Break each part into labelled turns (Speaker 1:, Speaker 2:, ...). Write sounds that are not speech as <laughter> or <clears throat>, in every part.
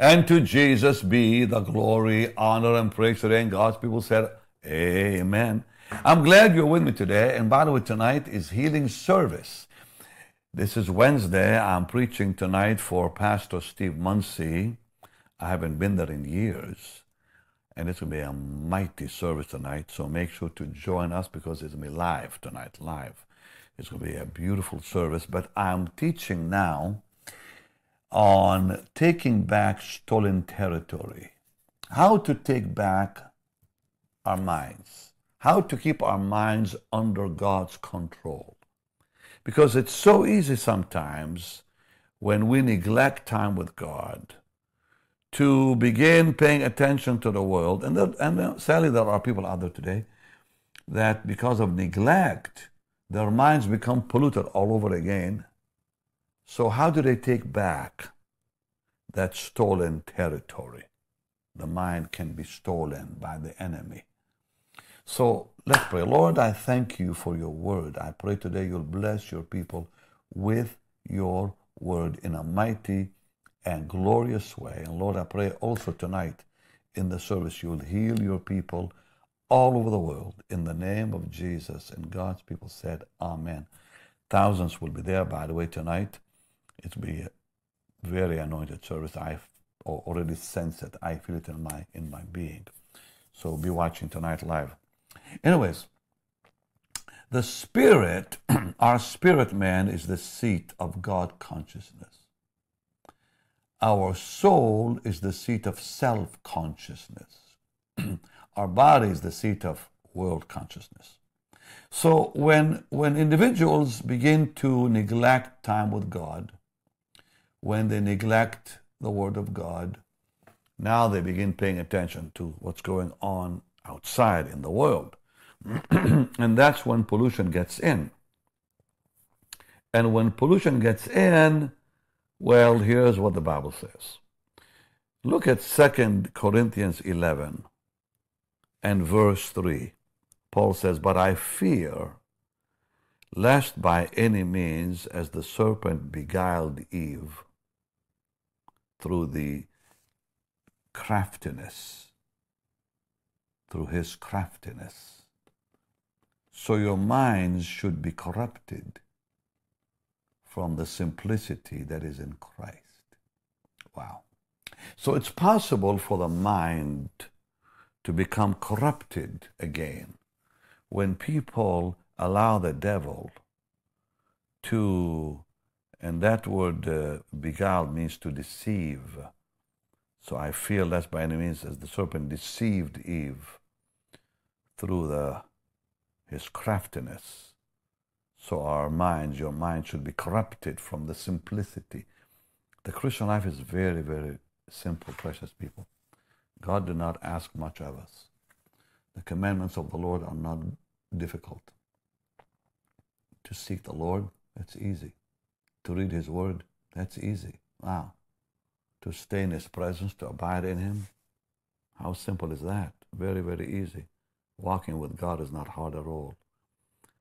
Speaker 1: And to Jesus be the glory, honor, and praise today. And God's people said, Amen. I'm glad you're with me today. And by the way, tonight is healing service. This is Wednesday. I'm preaching tonight for Pastor Steve Munsey. I haven't been there in years. And it's going to be a mighty service tonight. So make sure to join us because it's going to be live tonight, live. It's going to be a beautiful service. But I'm teaching now on taking back stolen territory. How to take back our minds. How to keep our minds under God's control. Because it's so easy sometimes when we neglect time with God to begin paying attention to the world. And, and sadly, there are people out there today that because of neglect, their minds become polluted all over again. So, how do they take back that stolen territory? The mind can be stolen by the enemy. So, let's pray. Lord, I thank you for your word. I pray today you'll bless your people with your word in a mighty and glorious way. And Lord, I pray also tonight in the service you'll heal your people all over the world in the name of Jesus. And God's people said, Amen. Thousands will be there, by the way, tonight. It'll be a very anointed service. I already sense it. I feel it in my in my being. So be watching tonight live. Anyways, the spirit, <clears throat> our spirit man is the seat of God consciousness. Our soul is the seat of self consciousness. <clears throat> our body is the seat of world consciousness. So when, when individuals begin to neglect time with God, when they neglect the Word of God, now they begin paying attention to what's going on outside in the world. <clears throat> and that's when pollution gets in. And when pollution gets in, well, here's what the Bible says. Look at 2 Corinthians 11 and verse 3. Paul says, But I fear lest by any means, as the serpent beguiled Eve through the craftiness, through his craftiness, so your minds should be corrupted from the simplicity that is in Christ. Wow. So it's possible for the mind to become corrupted again when people allow the devil to, and that word uh, beguile means to deceive. So I feel that's by any means as the serpent deceived Eve through the, his craftiness. So our minds, your mind should be corrupted from the simplicity. The Christian life is very, very simple, precious people. God did not ask much of us. The commandments of the Lord are not difficult. To seek the Lord, it's easy. To read His Word, that's easy. Wow. To stay in His presence, to abide in Him, how simple is that? Very, very easy. Walking with God is not hard at all.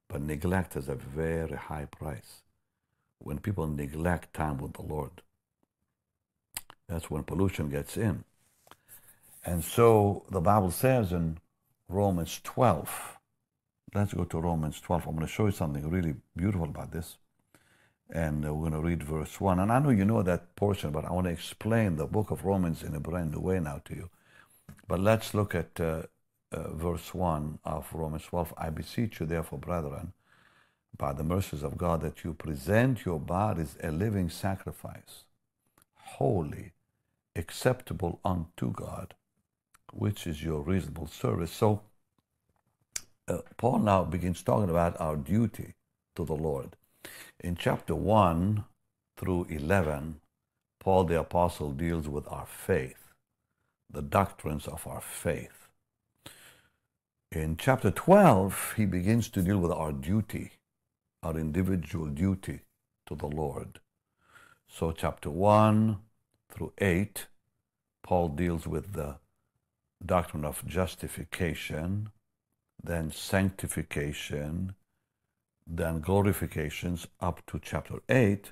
Speaker 1: But neglect is a very high price. When people neglect time with the Lord, that's when pollution gets in. And so the Bible says in Romans 12, let's go to Romans 12. I'm going to show you something really beautiful about this. And uh, we're going to read verse 1. And I know you know that portion, but I want to explain the book of Romans in a brand new way now to you. But let's look at uh, uh, verse 1 of Romans 12. I beseech you, therefore, brethren, by the mercies of God, that you present your bodies a living sacrifice, holy, acceptable unto God, which is your reasonable service. So, uh, Paul now begins talking about our duty to the Lord. In chapter 1 through 11, Paul the Apostle deals with our faith, the doctrines of our faith. In chapter 12, he begins to deal with our duty, our individual duty to the Lord. So, chapter 1 through 8, Paul deals with the doctrine of justification, then sanctification, then glorifications up to chapter 8.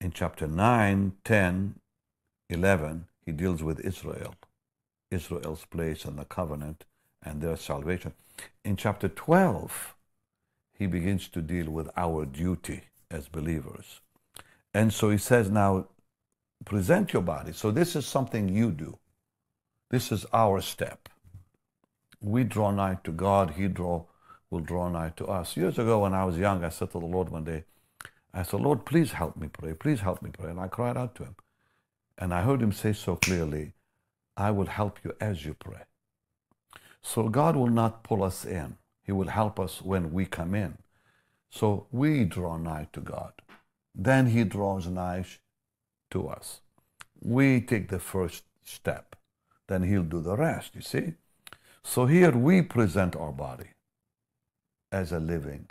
Speaker 1: In chapter 9, 10, 11, he deals with Israel, Israel's place in the covenant and their salvation. In chapter 12, he begins to deal with our duty as believers. And so he says, now present your body. So this is something you do. This is our step. We draw nigh to God, He draw will draw nigh to us. Years ago when I was young, I said to the Lord one day, I said, Lord, please help me pray. Please help me pray. And I cried out to him. And I heard him say so clearly, I will help you as you pray. So God will not pull us in. He will help us when we come in. So we draw nigh to God. Then He draws nigh to us. We take the first step. Then He'll do the rest, you see? So here we present our body as a living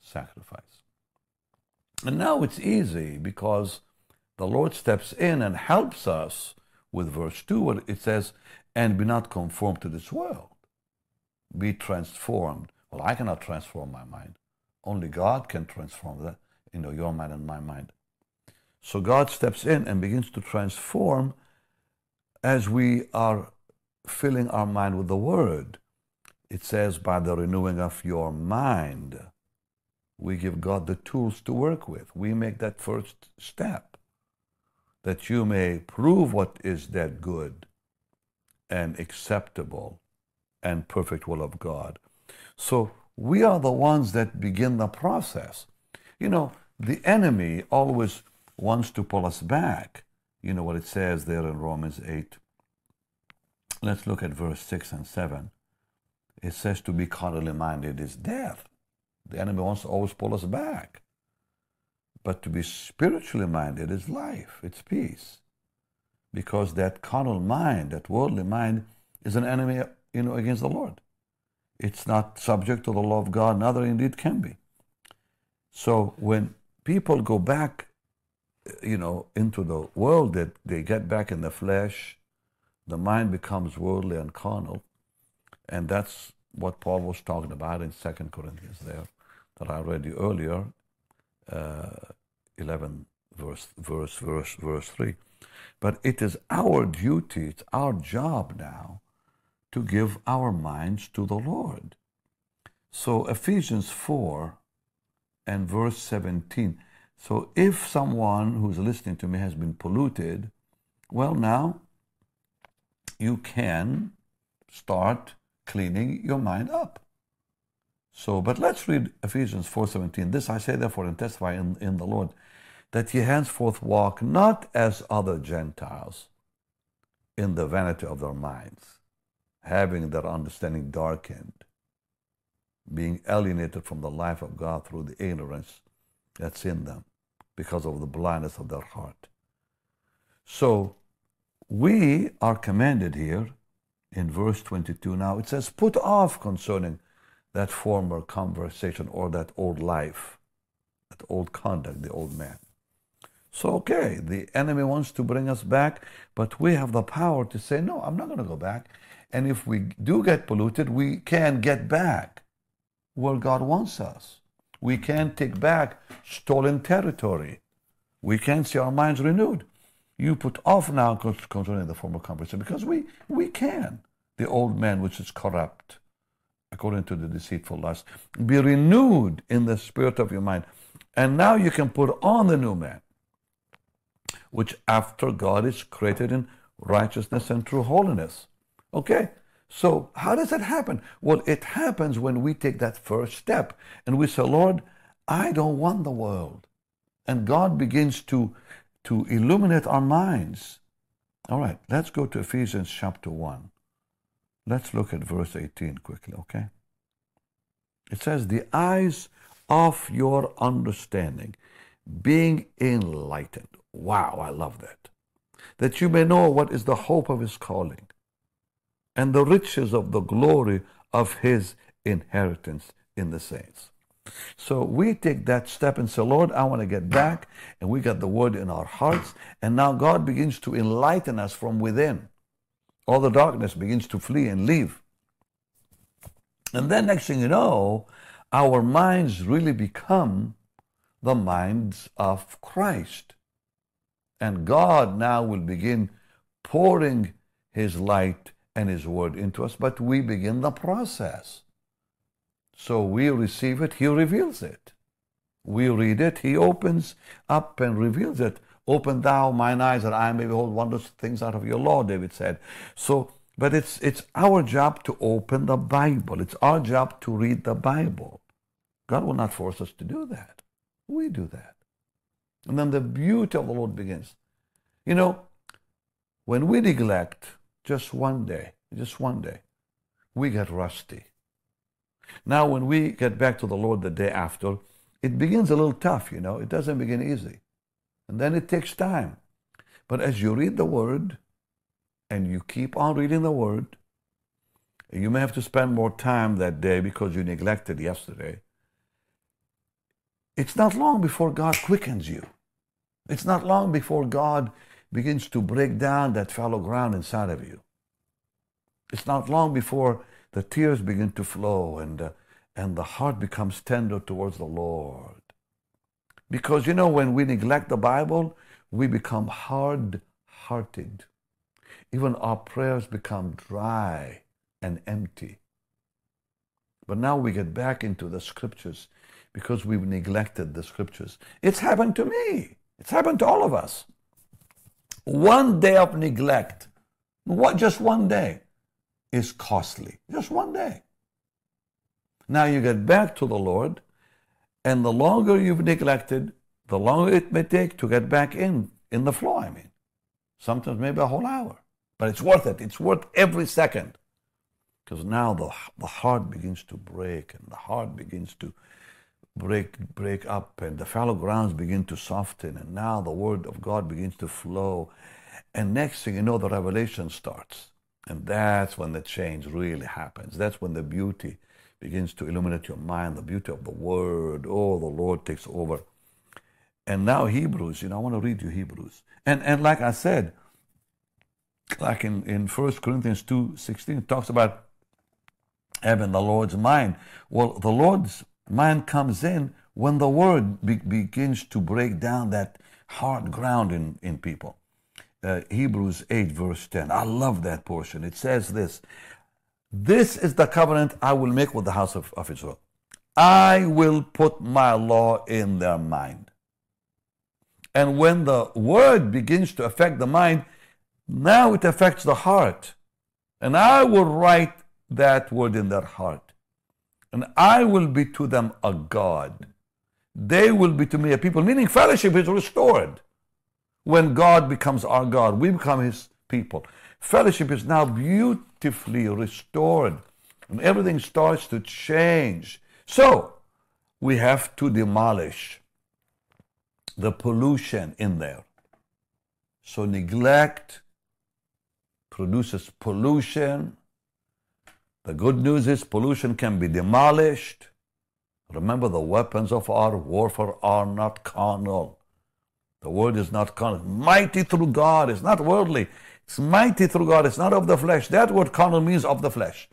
Speaker 1: sacrifice. And now it's easy because the Lord steps in and helps us with verse 2 where it says, and be not conformed to this world. Be transformed. Well, I cannot transform my mind. Only God can transform that, you know, your mind and my mind. So God steps in and begins to transform as we are filling our mind with the Word. It says, by the renewing of your mind, we give God the tools to work with. We make that first step that you may prove what is that good and acceptable and perfect will of God. So we are the ones that begin the process. You know, the enemy always wants to pull us back. You know what it says there in Romans 8. Let's look at verse 6 and 7. It says to be carnally minded is death. The enemy wants to always pull us back. But to be spiritually minded is life, it's peace. Because that carnal mind, that worldly mind, is an enemy you know, against the Lord. It's not subject to the law of God, neither indeed can be. So when people go back, you know, into the world, that they get back in the flesh, the mind becomes worldly and carnal. And that's what Paul was talking about in Second Corinthians there, that I read you earlier, uh, 11 verse, verse, verse, verse 3. But it is our duty, it's our job now to give our minds to the Lord. So Ephesians 4 and verse 17. So if someone who's listening to me has been polluted, well, now you can start cleaning your mind up. So, but let's read Ephesians 4:17. This I say therefore and testify in, in the Lord, that ye henceforth walk not as other Gentiles in the vanity of their minds having their understanding darkened, being alienated from the life of God through the ignorance that's in them because of the blindness of their heart. So we are commanded here in verse 22 now, it says, put off concerning that former conversation or that old life, that old conduct, the old man. So, okay, the enemy wants to bring us back, but we have the power to say, no, I'm not going to go back. And if we do get polluted, we can get back where God wants us. We can take back stolen territory. We can see our minds renewed. You put off now concerning the former conversation because we, we can. The old man which is corrupt, according to the deceitful lust, be renewed in the spirit of your mind. And now you can put on the new man, which after God is created in righteousness and true holiness. Okay? So, how does that happen? Well, it happens when we take that first step and we say, Lord, I don't want the world. And God begins to, to illuminate our minds. All right, let's go to Ephesians chapter 1. Let's look at verse 18 quickly, okay? It says, The eyes of your understanding being enlightened. Wow, I love that. That you may know what is the hope of his calling and the riches of the glory of his inheritance in the saints. So we take that step and say, Lord, I want to get back. And we got the word in our hearts. And now God begins to enlighten us from within. All the darkness begins to flee and leave. And then next thing you know, our minds really become the minds of Christ. And God now will begin pouring His light and His word into us, but we begin the process. So we receive it, He reveals it. We read it, He opens up and reveals it. Open thou mine eyes that I may behold wondrous things out of your law, David said. So, but it's, it's our job to open the Bible. It's our job to read the Bible. God will not force us to do that. We do that. And then the beauty of the Lord begins. You know, when we neglect just one day, just one day, we get rusty. Now, when we get back to the Lord the day after, it begins a little tough, you know. It doesn't begin easy. And then it takes time. But as you read the Word and you keep on reading the Word, you may have to spend more time that day because you neglected yesterday. It's not long before God quickens you. It's not long before God begins to break down that fallow ground inside of you. It's not long before the tears begin to flow and, uh, and the heart becomes tender towards the Lord. Because, you know, when we neglect the Bible, we become hard hearted. Even our prayers become dry and empty. But now we get back into the scriptures because we've neglected the scriptures. It's happened to me. It's happened to all of us. One day of neglect, what just one day, is costly. Just one day. Now you get back to the Lord and the longer you've neglected, the longer it may take to get back in, in the flow, I mean. Sometimes maybe a whole hour. But it's worth it. It's worth every second. Because now the, the heart begins to break and the heart begins to break break up and the fallow grounds begin to soften and now the word of God begins to flow. And next thing you know, the revelation starts. And that's when the change really happens. That's when the beauty begins to illuminate your mind, the beauty of the Word. Oh, the Lord takes over. And now Hebrews, you know, I want to read you Hebrews. And and like I said, like in, in 1 Corinthians 2 16, it talks about having the Lord's mind. Well, the Lord's mind comes in when the Word be, begins to break down that hard ground in, in people. Uh, Hebrews 8, verse 10. I love that portion. It says this this is the covenant I will make with the house of, of Israel. I will put my law in their mind. And when the word begins to affect the mind, now it affects the heart. And I will write that word in their heart. And I will be to them a God. They will be to me a people, meaning fellowship is restored. When God becomes our God, we become his people. Fellowship is now restored and everything starts to change. So, we have to demolish the pollution in there. So, neglect produces pollution. The good news is pollution can be demolished. Remember, the weapons of our warfare are not carnal. The word is not carnal. Mighty through God. It's not worldly. It's mighty through God. It's not of the flesh. That word carnal means of the flesh.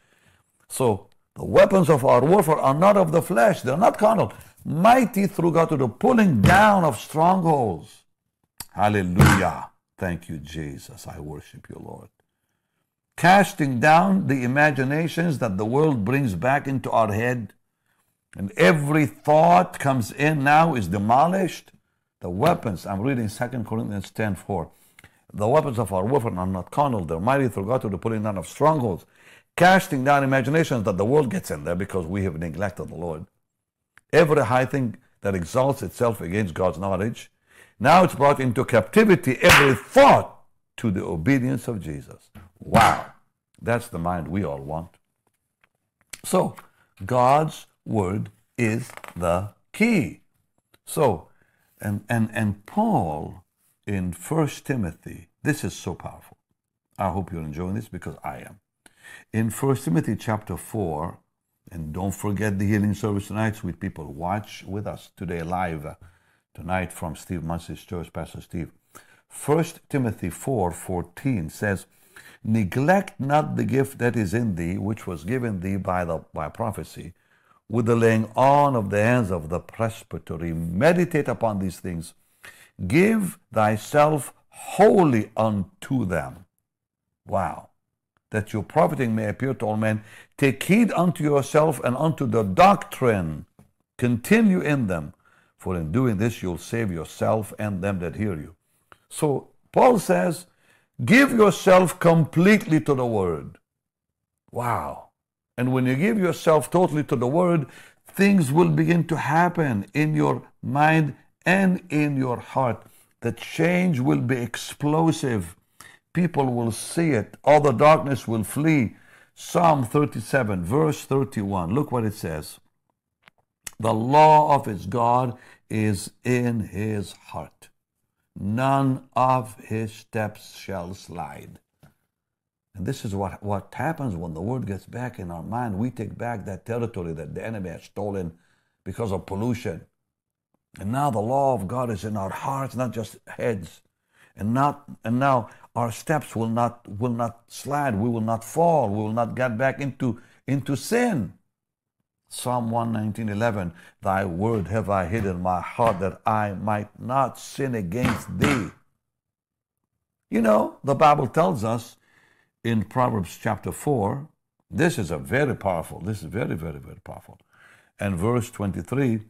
Speaker 1: So the weapons of our warfare are not of the flesh. They're not carnal. Mighty through God to the pulling down of strongholds. Hallelujah. Thank you, Jesus. I worship you, Lord. Casting down the imaginations that the world brings back into our head. And every thought comes in now is demolished. The weapons, I'm reading 2 Corinthians 10 4. The weapons of our warfare are not carnal, they're mighty through God to the pulling down of strongholds, casting down imaginations that the world gets in there because we have neglected the Lord. Every high thing that exalts itself against God's knowledge, now it's brought into captivity every thought to the obedience of Jesus. Wow, that's the mind we all want. So, God's word is the key. So, and, and, and Paul in 1 Timothy. This is so powerful. I hope you're enjoying this because I am. In 1 Timothy chapter 4, and don't forget the healing service tonight, sweet people. Watch with us today live tonight from Steve Munsey's church, Pastor Steve. 1 Timothy 4 14 says, Neglect not the gift that is in thee, which was given thee by, the, by prophecy, with the laying on of the hands of the presbytery. Meditate upon these things Give thyself wholly unto them. Wow. That your profiting may appear to all men. Take heed unto yourself and unto the doctrine. Continue in them, for in doing this you'll save yourself and them that hear you. So Paul says, give yourself completely to the word. Wow. And when you give yourself totally to the word, things will begin to happen in your mind and in your heart. The change will be explosive. People will see it. All the darkness will flee. Psalm 37, verse 31. Look what it says. The law of his God is in his heart. None of his steps shall slide. And this is what, what happens when the word gets back in our mind. We take back that territory that the enemy has stolen because of pollution. And now the law of God is in our hearts, not just heads. And not and now our steps will not will not slide. We will not fall. We will not get back into into sin. Psalm 119:11 Thy word have I hid in my heart that I might not sin against thee. You know, the Bible tells us in Proverbs chapter 4. This is a very powerful, this is very, very, very powerful. And verse 23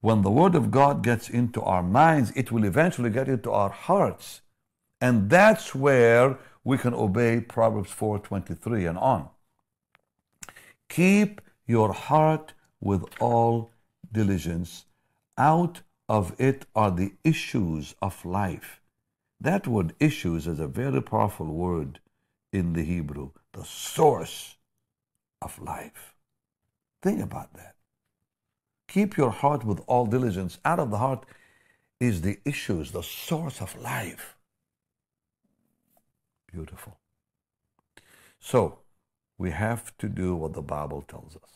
Speaker 1: when the Word of God gets into our minds, it will eventually get into our hearts. And that's where we can obey Proverbs 4:23 and on. Keep your heart with all diligence. Out of it are the issues of life. That word issues is a very powerful word in the Hebrew, the source of life. Think about that. Keep your heart with all diligence. Out of the heart is the issues, the source of life. Beautiful. So, we have to do what the Bible tells us.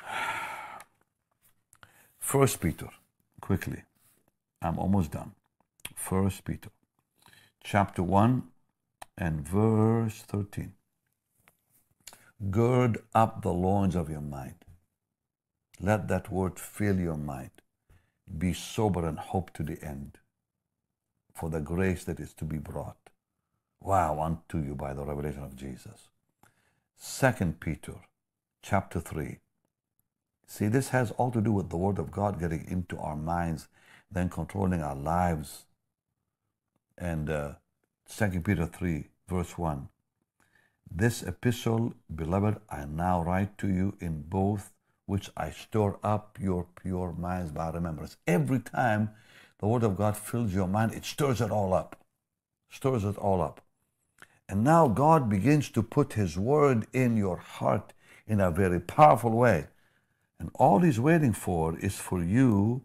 Speaker 1: <sighs> First Peter, quickly. I'm almost done. First Peter chapter 1 and verse 13. Gird up the loins of your mind. Let that word fill your mind. Be sober and hope to the end for the grace that is to be brought. Wow, unto you by the revelation of Jesus. Second Peter chapter 3. See, this has all to do with the Word of God getting into our minds, then controlling our lives and uh, 2 Peter 3, verse 1. This epistle, beloved, I now write to you in both which I store up your pure minds by remembrance. Every time the Word of God fills your mind, it stirs it all up. Stirs it all up. And now God begins to put His Word in your heart in a very powerful way. And all He's waiting for is for you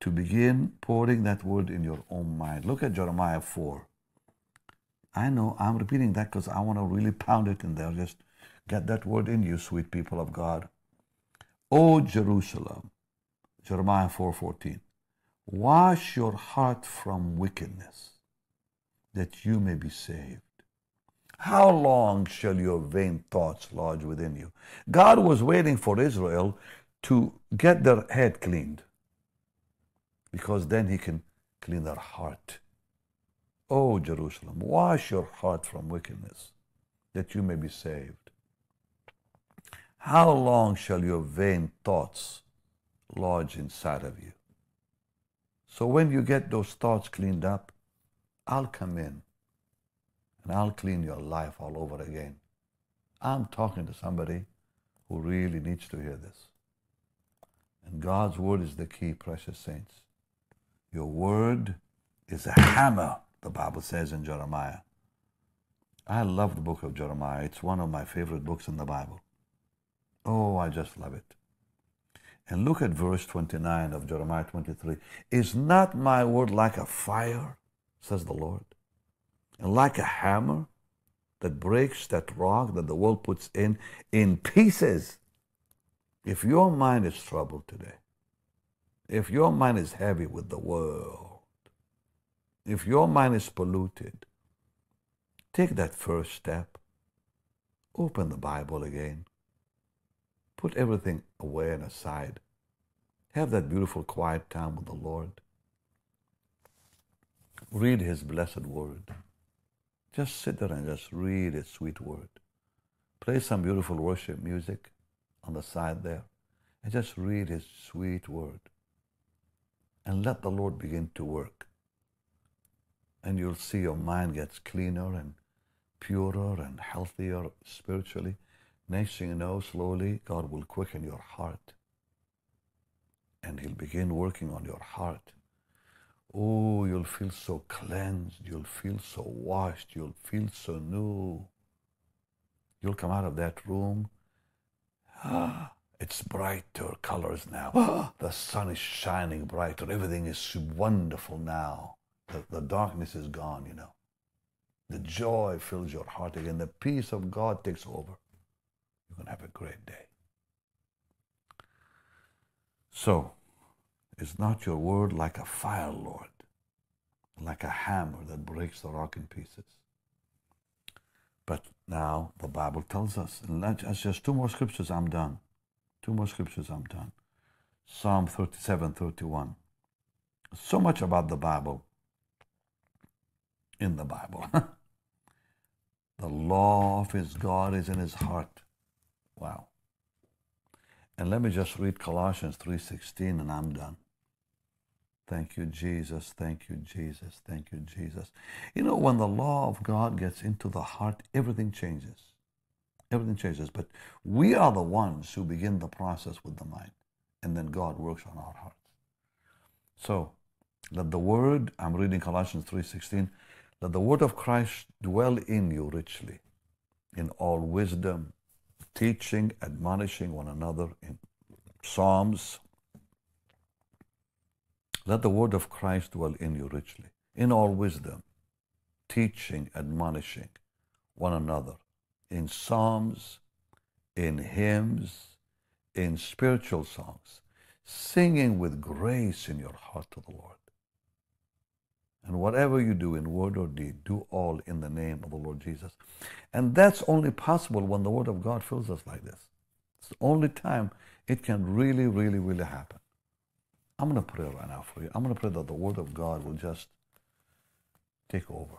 Speaker 1: to begin pouring that word in your own mind. Look at Jeremiah 4. I know I'm repeating that because I want to really pound it in there. Just get that word in you, sweet people of God. O Jerusalem, Jeremiah 4:14, wash your heart from wickedness, that you may be saved. How long shall your vain thoughts lodge within you? God was waiting for Israel to get their head cleaned because then he can clean their heart. O Jerusalem, wash your heart from wickedness, that you may be saved. How long shall your vain thoughts lodge inside of you? So when you get those thoughts cleaned up, I'll come in and I'll clean your life all over again. I'm talking to somebody who really needs to hear this. And God's word is the key, precious saints. Your word is a hammer, the Bible says in Jeremiah. I love the book of Jeremiah. It's one of my favorite books in the Bible. Oh, I just love it. And look at verse 29 of Jeremiah 23. Is not my word like a fire, says the Lord, and like a hammer that breaks that rock that the world puts in in pieces? If your mind is troubled today, if your mind is heavy with the world, if your mind is polluted, take that first step. Open the Bible again. Put everything away and aside. Have that beautiful quiet time with the Lord. Read His blessed word. Just sit there and just read His sweet word. Play some beautiful worship music on the side there and just read His sweet word. And let the Lord begin to work. And you'll see your mind gets cleaner and purer and healthier spiritually. Next thing you know, slowly, God will quicken your heart. And He'll begin working on your heart. Oh, you'll feel so cleansed. You'll feel so washed. You'll feel so new. You'll come out of that room. Ah, it's brighter colors now. Ah, the sun is shining brighter. Everything is wonderful now. The, the darkness is gone, you know. The joy fills your heart again. The peace of God takes over. To have a great day. So, is not your word like a fire, Lord, like a hammer that breaks the rock in pieces? But now the Bible tells us, and that's just two more scriptures, I'm done. Two more scriptures, I'm done. Psalm 37, 31. So much about the Bible in the Bible. <laughs> the law of his God is in his heart. Wow. And let me just read Colossians 3:16 and I'm done. Thank you, Jesus. Thank you, Jesus. Thank you, Jesus. You know, when the law of God gets into the heart, everything changes. Everything changes. But we are the ones who begin the process with the mind. And then God works on our hearts. So, let the word, I'm reading Colossians 3.16, let the word of Christ dwell in you richly, in all wisdom, teaching, admonishing one another in Psalms, let the word of Christ dwell in you richly, in all wisdom, teaching, admonishing one another in psalms, in hymns, in spiritual songs, singing with grace in your heart to the Lord. And whatever you do in word or deed, do all in the name of the Lord Jesus. And that's only possible when the Word of God fills us like this. It's the only time it can really, really, really happen. I'm going to pray right now for you. I'm going to pray that the Word of God will just take over.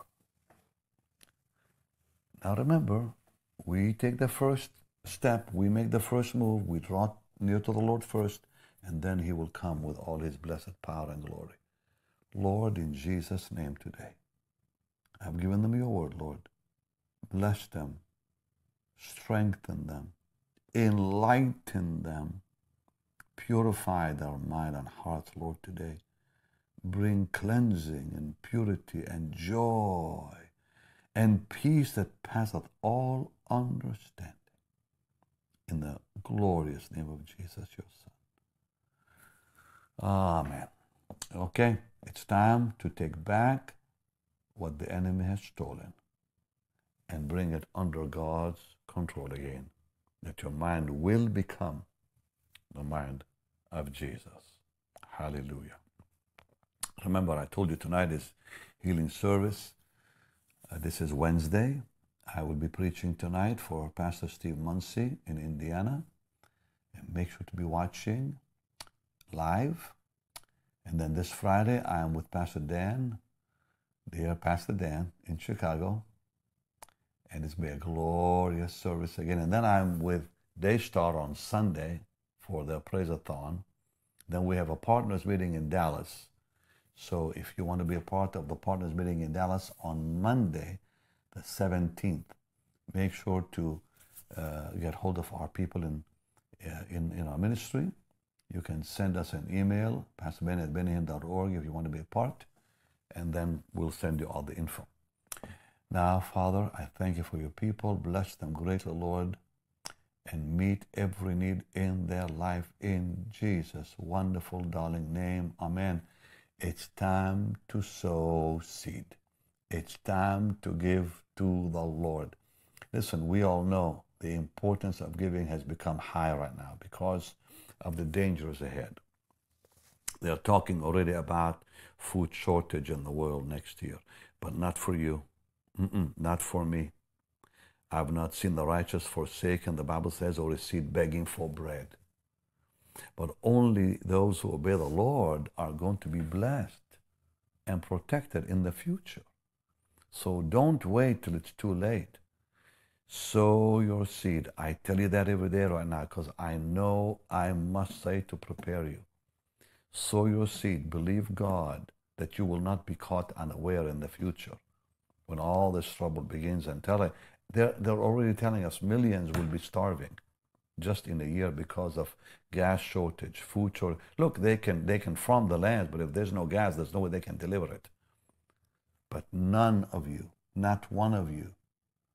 Speaker 1: Now remember, we take the first step, we make the first move, we draw near to the Lord first, and then He will come with all His blessed power and glory. Lord, in Jesus' name today, I've given them your word, Lord. Bless them, strengthen them, enlighten them, Purify their mind and heart, Lord, today. Bring cleansing and purity and joy and peace that passeth all understanding. In the glorious name of Jesus, your Son. Amen. Okay, it's time to take back what the enemy has stolen and bring it under God's control again. That your mind will become the mind of Jesus. Hallelujah. Remember, I told you tonight is healing service. Uh, this is Wednesday. I will be preaching tonight for Pastor Steve Munsey in Indiana. And make sure to be watching live. And then this Friday, I am with Pastor Dan, dear Pastor Dan, in Chicago. And it's been a glorious service again. And then I'm with Daystar on Sunday for the Praise-a-thon. Then we have a partners meeting in Dallas. So if you want to be a part of the partners meeting in Dallas on Monday, the 17th, make sure to uh, get hold of our people in, uh, in, in our ministry. You can send us an email, pastorbenny at bennyhinn.org if you want to be a part, and then we'll send you all the info. Now, Father, I thank you for your people. Bless them greatly, Lord and meet every need in their life in Jesus' wonderful, darling name. Amen. It's time to sow seed. It's time to give to the Lord. Listen, we all know the importance of giving has become high right now because of the dangers ahead. They're talking already about food shortage in the world next year, but not for you. Mm-mm, not for me. I have not seen the righteous forsaken, the Bible says, or receive begging for bread. But only those who obey the Lord are going to be blessed and protected in the future. So don't wait till it's too late. Sow your seed. I tell you that every day right now because I know I must say to prepare you. Sow your seed. Believe God that you will not be caught unaware in the future when all this trouble begins and tell it. They're, they're already telling us millions will be starving just in a year because of gas shortage, food shortage. Look, they can they can farm the land, but if there's no gas, there's no way they can deliver it. But none of you, not one of you,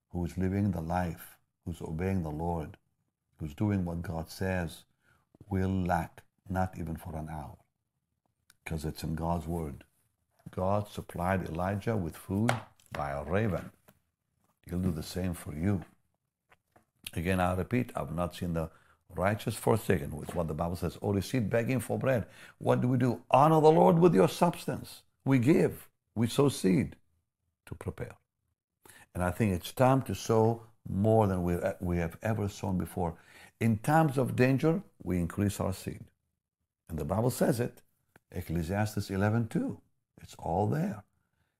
Speaker 1: who is living the life, who's obeying the Lord, who's doing what God says, will lack not even for an hour. Because it's in God's word. God supplied Elijah with food by a raven. He'll do the same for you. Again, I repeat, I've not seen the righteous forsaken, which is what the Bible says, or receive begging for bread. What do we do? Honor the Lord with your substance. We give, we sow seed to prepare. And I think it's time to sow more than we, we have ever sown before. In times of danger, we increase our seed. And the Bible says it, Ecclesiastes 11.2. It's all there.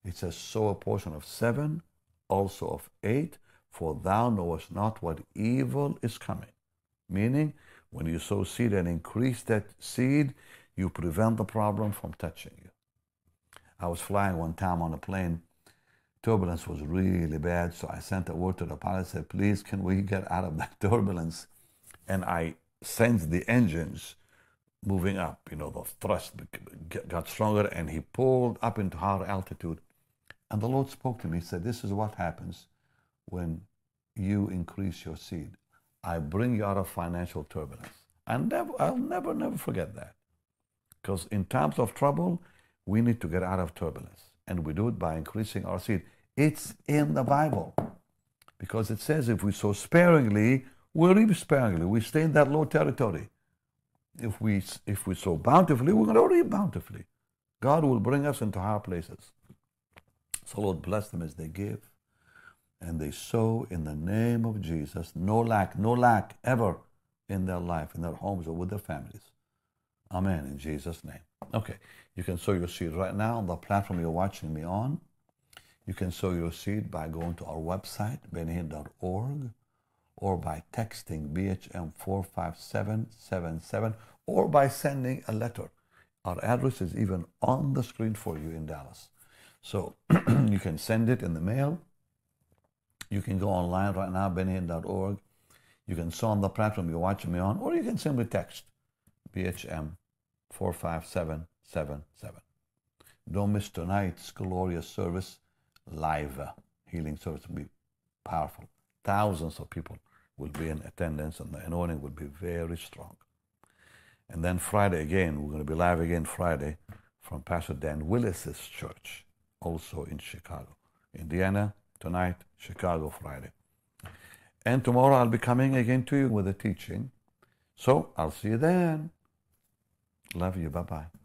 Speaker 1: It says, sow a portion of seven, also of eight, for thou knowest not what evil is coming. Meaning, when you sow seed and increase that seed, you prevent the problem from touching you. I was flying one time on a plane. Turbulence was really bad, so I sent a word to the pilot, said, please, can we get out of that <laughs> turbulence? And I sensed the engines moving up, you know, the thrust got stronger, and he pulled up into higher altitude. And the Lord spoke to me, said, this is what happens when you increase your seed. I bring you out of financial turbulence. And never, I'll never, never forget that. Because in times of trouble, we need to get out of turbulence. And we do it by increasing our seed. It's in the Bible. Because it says if we sow sparingly, we reap sparingly. We stay in that low territory. If we, if we sow bountifully, we're going to reap bountifully. God will bring us into higher places. So Lord bless them as they give and they sow in the name of Jesus. No lack, no lack ever in their life, in their homes, or with their families. Amen. In Jesus' name. Okay. You can sow your seed right now on the platform you're watching me on. You can sow your seed by going to our website, bennyhinn.org, or by texting BHM 45777, or by sending a letter. Our address is even on the screen for you in Dallas. So <clears throat> you can send it in the mail you can go online right now, bennyhinn.org. You can sow on the platform you're watching me on, or you can simply text BHM 45777. Don't miss tonight's glorious service, live uh, healing service will be powerful. Thousands of people will be in attendance, and the anointing will be very strong. And then Friday again, we're going to be live again Friday from Pastor Dan Willis's church, also in Chicago. Indiana, tonight, Chicago Friday. And tomorrow I'll be coming again to you with a teaching. So I'll see you then. Love you. Bye bye.